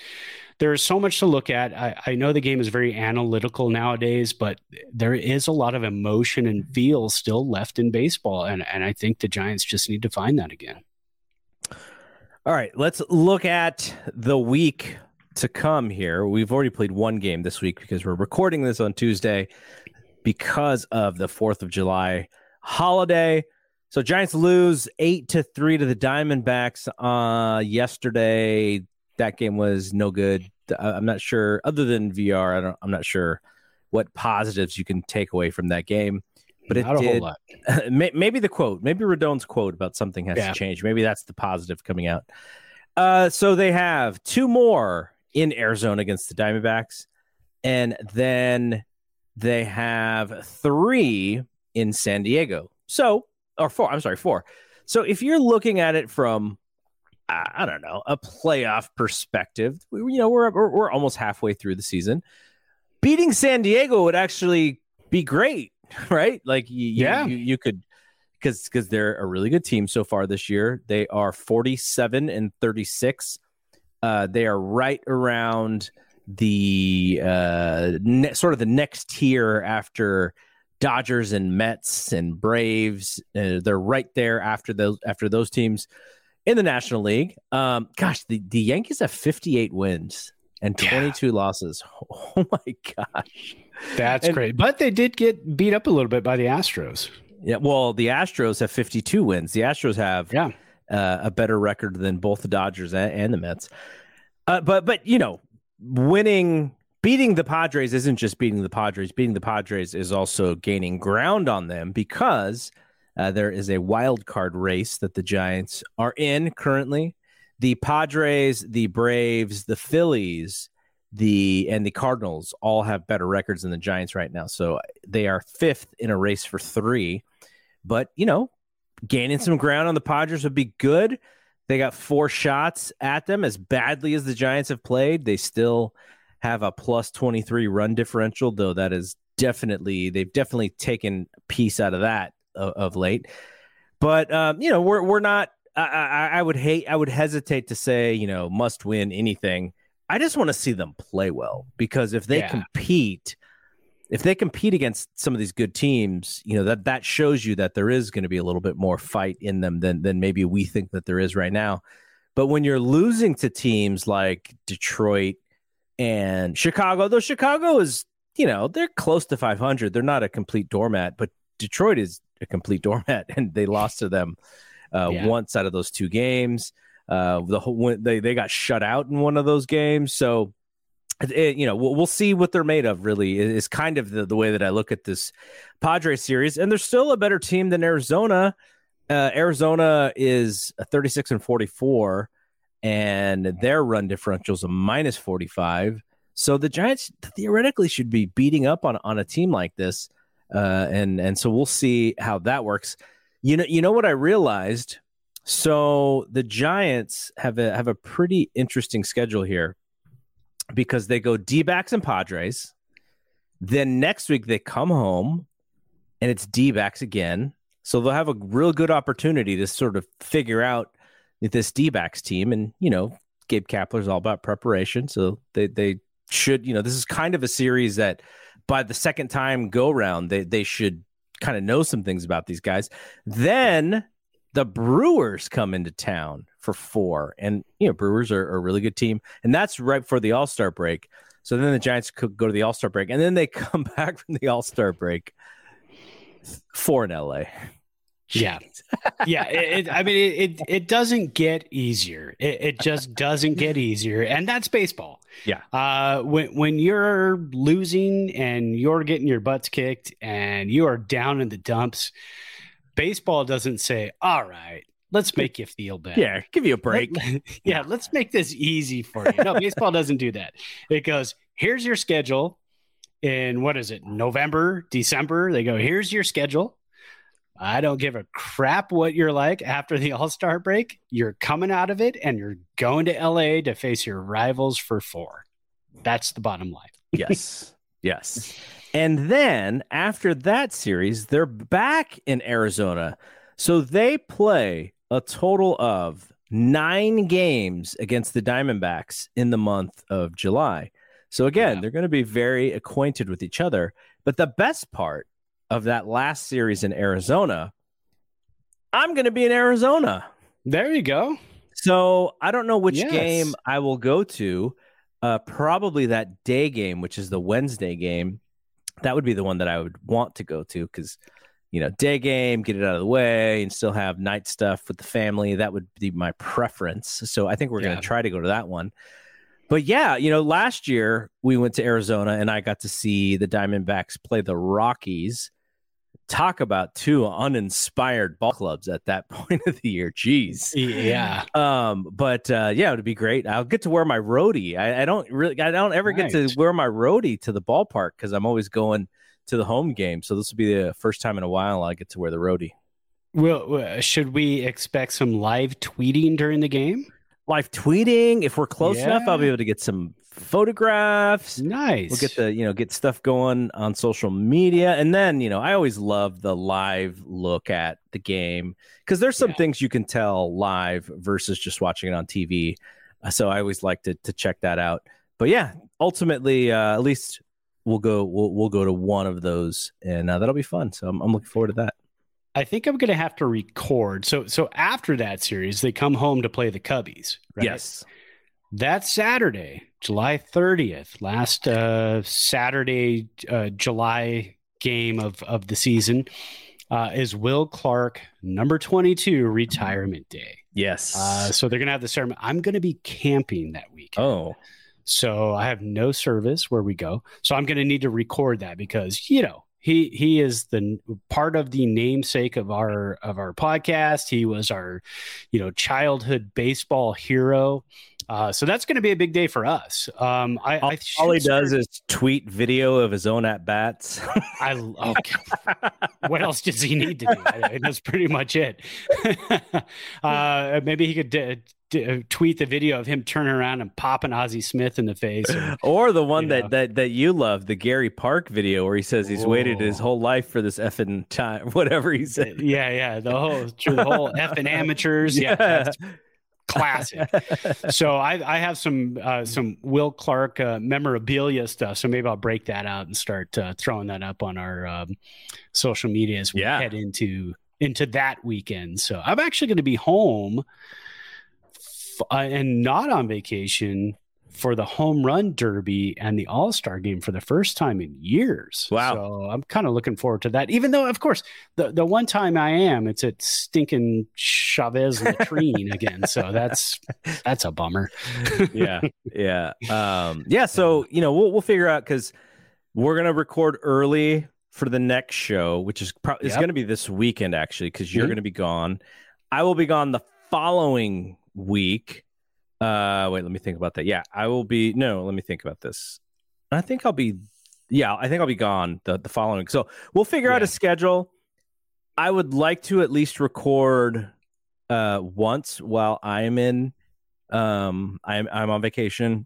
there's so much to look at. I, I, know the game is very analytical nowadays, but there is a lot of emotion and feel still left in baseball. And, and I think the Giants just need to find that again. All right, let's look at the week to come here. We've already played one game this week because we're recording this on Tuesday because of the 4th of July holiday. So Giants lose 8 to 3 to the Diamondbacks uh yesterday. That game was no good. I'm not sure other than VR, I don't I'm not sure what positives you can take away from that game. But it Not a did whole lot. <laughs> maybe the quote, maybe Rodon's quote about something has Yeah. to change. Maybe that's the positive coming out. Uh, so they have two more in Arizona against the Diamondbacks, and then they have three in San Diego. So, or four. I'm sorry, four. So if you're looking at it from, I don't know, a playoff perspective, we- you know, we're we're, we're almost halfway through the season. Beating San Diego would actually be great, <laughs> right? Like, you, you- Yeah. you, you could because because they're a really good team so far this year. They are 47 and 36. Uh, they are right around the uh, ne- sort of the next tier after Dodgers and Mets and Braves. Uh, they're right there after those after those teams in the National League. Um, gosh, the, the Yankees have 58 wins and Yeah. 22 losses. <laughs> Oh my gosh. That's And- great. But they did get beat up a little bit by the Astros. Yeah, well, the Astros have 52 wins. The Astros have Yeah. uh, a better record than both the Dodgers and, and the Mets. Uh, but but you know, winning, beating the Padres isn't just beating the Padres. Beating the Padres is also gaining ground on them because uh, there is a wild card race that the Giants are in currently. The Padres, the Braves, the Phillies, the and the Cardinals all have better records than the Giants right now. So they are fifth in a race for three. But you know, gaining some ground on the Padres would be good. They got four shots at them. As badly as the Giants have played, they still have a plus 23 run differential, though that is definitely, they've definitely taken a piece out of that of, of late. But, um, you know, we're, we're not, I, I, I would hate, I would hesitate to say, you know, must win anything. I just want to see them play well because if they Yeah. compete, if they compete against some of these good teams, you know that that shows you that there is going to be a little bit more fight in them than than maybe we think that there is right now. But when you're losing to teams like Detroit and Chicago, though Chicago is, you know, they're close to 500. They're not a complete doormat, but Detroit is a complete doormat, and they lost to them uh, Yeah. once out of those two games. Uh, the whole when they they got shut out in one of those games, so it- you know we'll, we'll see what they're made of. Really, is is kind of the, the way that I look at this Padres series, and they're still a better team than Arizona. Uh, Arizona is 36 and 44, and their run differential is a minus 45. So the Giants theoretically should be beating up on on a team like this, uh, and and so we'll see how that works. You know, you know what I realized. So the Giants have a have a pretty interesting schedule here because they go D backs and Padres. Then next week they come home and it's D backs again. So they'll have a real good opportunity to sort of figure out this D backs team. And, you know, Gabe Kapler's all about preparation. So they, they should, you know, this is kind of a series that by the second time go round, they, they should kind of know some things about these guys. Then the Brewers come into town for four. And, you know, Brewers are, are a really good team. And that's right before the All Star break. So then the Giants could go to the All Star break. And then they <laughs> come back from the All Star break four in LA. Yeah. <laughs> yeah. It, it, I mean, it, it, it doesn't get easier. It, it just doesn't get easier. And that's baseball. Yeah. Uh, when, when you're losing and you're getting your butts kicked and you are down in the dumps, baseball doesn't say, all right, let's make you feel better. Yeah. Give you a break. Let- <laughs> yeah, let's make this easy for you. No, baseball doesn't do that. It goes, here's your schedule in what is it, November, December? They go, here's your schedule. I don't give a crap what you're like after the All Star break. You're coming out of it and you're going to LA to face your rivals for four. That's the bottom line. <laughs> yes. Yes. And then after that series, they're back in Arizona. So they play a total of nine games against the Diamondbacks in the month of July. So again, Yeah. they're going to be very acquainted with each other. But the best part of that last series in Arizona, I'm going to be in Arizona. There you go. So I don't know which Yes. game I will go to. uh, probably that day game, which is the Wednesday game. That would be the one that I would want to go to because, you know, day game, get it out of the way, and still have night stuff with the family. That would be my preference. So I think we're going to try to go to that one. But yeah, you know, last year we went to Arizona and I got to see the Diamondbacks play the Rockies. Talk about two uninspired ball clubs at that <laughs> point of the year. Jeez. Yeah. Um, but uh, yeah, it would be great. I'll get to wear my roadie. I, I don't really, I don't ever get to wear my roadie to the ballpark because I'm always going to the home game. So this will be the first time in a while I get to wear the roadie. Well, uh, should we expect some live tweeting during the game? Live tweeting. If we're close enough, I'll be able to get some photographs. Nice. We'll get the you know get stuff going on social media, and then you know I always love the live look at the game because there's some Yeah. things you can tell live versus just watching it on TV. Uh, So I always like to to check that out. But yeah, ultimately, uh, at least we'll go we'll we'll go to one of those, and uh, that'll be fun. So I'm, I'm looking forward to that. I think I'm going to have to record. So, so after that series, they come home to play the Cubbies. Right? Yes, That Saturday, July 30th, last uh, Saturday, uh, July game of, of the season, uh, is Will Clark, number 22, retirement day. yes. Uh, so they're going to have the ceremony. I'm going to be camping that week. oh, So I have no service where we go. So I'm going to need to record that because, you know, he he is the part of the namesake of our of our podcast. He was our, you know, childhood baseball hero. Uh, so that's going to be a big day for us. Um, I, all, I all he should does is tweet video of his own at bats. I <laughs> okay. what else does he need to do? I- That's pretty much it. <laughs> uh, maybe he could d- d- tweet the video of him turning around and popping Ozzie Smith in the face. or- <laughs> Or the one that, know. that that you love, the Gary Park video where he says he's waited his whole life for this effing time, whatever he said. yeah, yeah, the whole the whole effing amateurs. Yeah, that's classic. So I, I have some uh, some Will Clark uh, memorabilia stuff. So maybe I'll break that out and start uh, throwing that up on our um, social media as we Yeah. head into into that weekend. So I'm actually going to be home f- uh, and not on vacation for the home run derby and the All Star game for the first time in years. Wow. So I'm kind of looking forward to that. Even though, of course, the the one time I am, it's at stinking Chavez latrine again. So that's <laughs> that's a bummer. yeah, yeah, um, yeah. So you know, we'll we'll figure out because we're gonna record early for the next show, which is probably is Yep. gonna be this weekend actually, because you're Mhm. gonna be gone. I will be gone the following week. Uh, wait, let me think about that. Yeah, I will be. No, let me think about this. I think I'll be. Yeah, I think I'll be gone the the following. So we'll figure out a schedule. I would like to at least record uh once while I'm in um I'm I'm on vacation.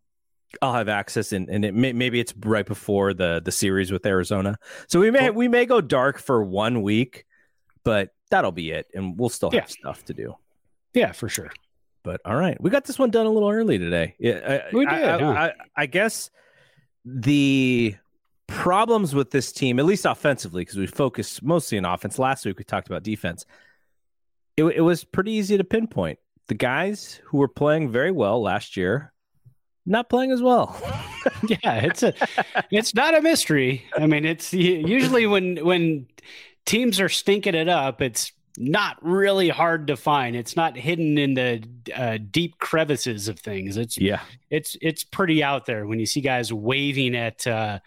I'll have access and and it may, maybe it's right before the the series with Arizona. So we may we may go dark for one week, but that'll be it and we'll still have Yeah. stuff to do. Yeah, for sure. But all right, we got this one done a little early today. Yeah, I, We did, I, huh? I, I guess the problems with this team, at least offensively, because we focused mostly on offense. Last week we talked about defense. It, it was pretty easy to pinpoint the guys who were playing very well last year, not playing as well. <laughs> Yeah, it's a it's not a mystery. I mean, it's usually when when teams are stinking it up, it's not really hard to find. It's not hidden in the uh, deep crevices of things. It's yeah, it's it's pretty out there when you see guys waving at uh,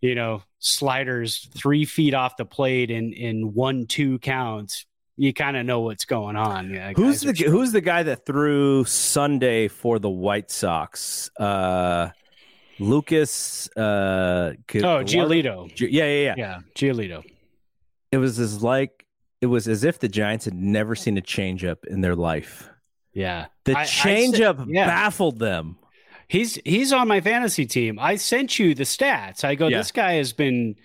you know sliders three feet off the plate in in one two counts. You kind of know what's going on. Yeah, who's the are- who's the guy that threw Sunday for the White Sox? Uh, Lucas. Uh, Oh, Giolito. Gi- Yeah, yeah, yeah. Yeah, Giolito. it was as like it was as if the Giants had never seen a changeup in their life. Yeah, The changeup yeah. baffled them. He's he's on my fantasy team. I sent you the stats. I go, Yeah. this guy has been,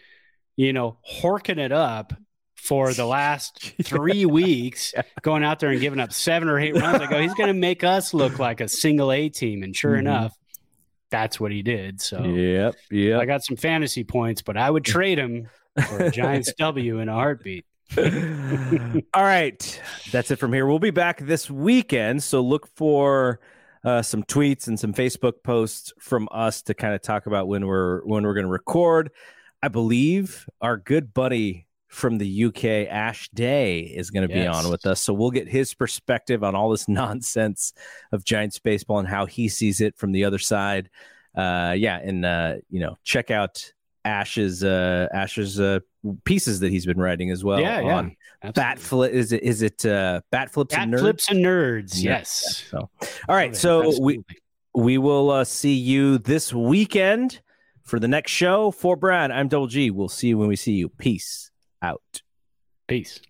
you know, horking it up for the last <laughs> three weeks, going out there and giving up seven or eight runs. I go, he's going to make us look like a single A team, and sure Mhm. enough, that's what he did. So Yep, yep. I got some fantasy points, but I would trade him for a Giants <laughs> W in a heartbeat. <laughs> All right, that's it from here. We'll be back this weekend, so look for uh, some tweets and some Facebook posts from us to kind of talk about when we're when we're going to record. I believe our good buddy from the UK, Ash Day, is going to yes. be on with us. So we'll get his perspective on all this <laughs> nonsense of Giants baseball and how he sees it from the other side. Uh, yeah, and uh, you know, check out Ash's uh, Ash's uh, pieces that he's been writing as well. Yeah, yeah. Bat flip is it is it uh, bat flips bat and nerds? flips and nerds? Yes. So, all right. So Absolutely. we we will uh, see you this weekend for the next show. For Brad, I'm Double G. We'll see you when we see you. Peace out. Peace.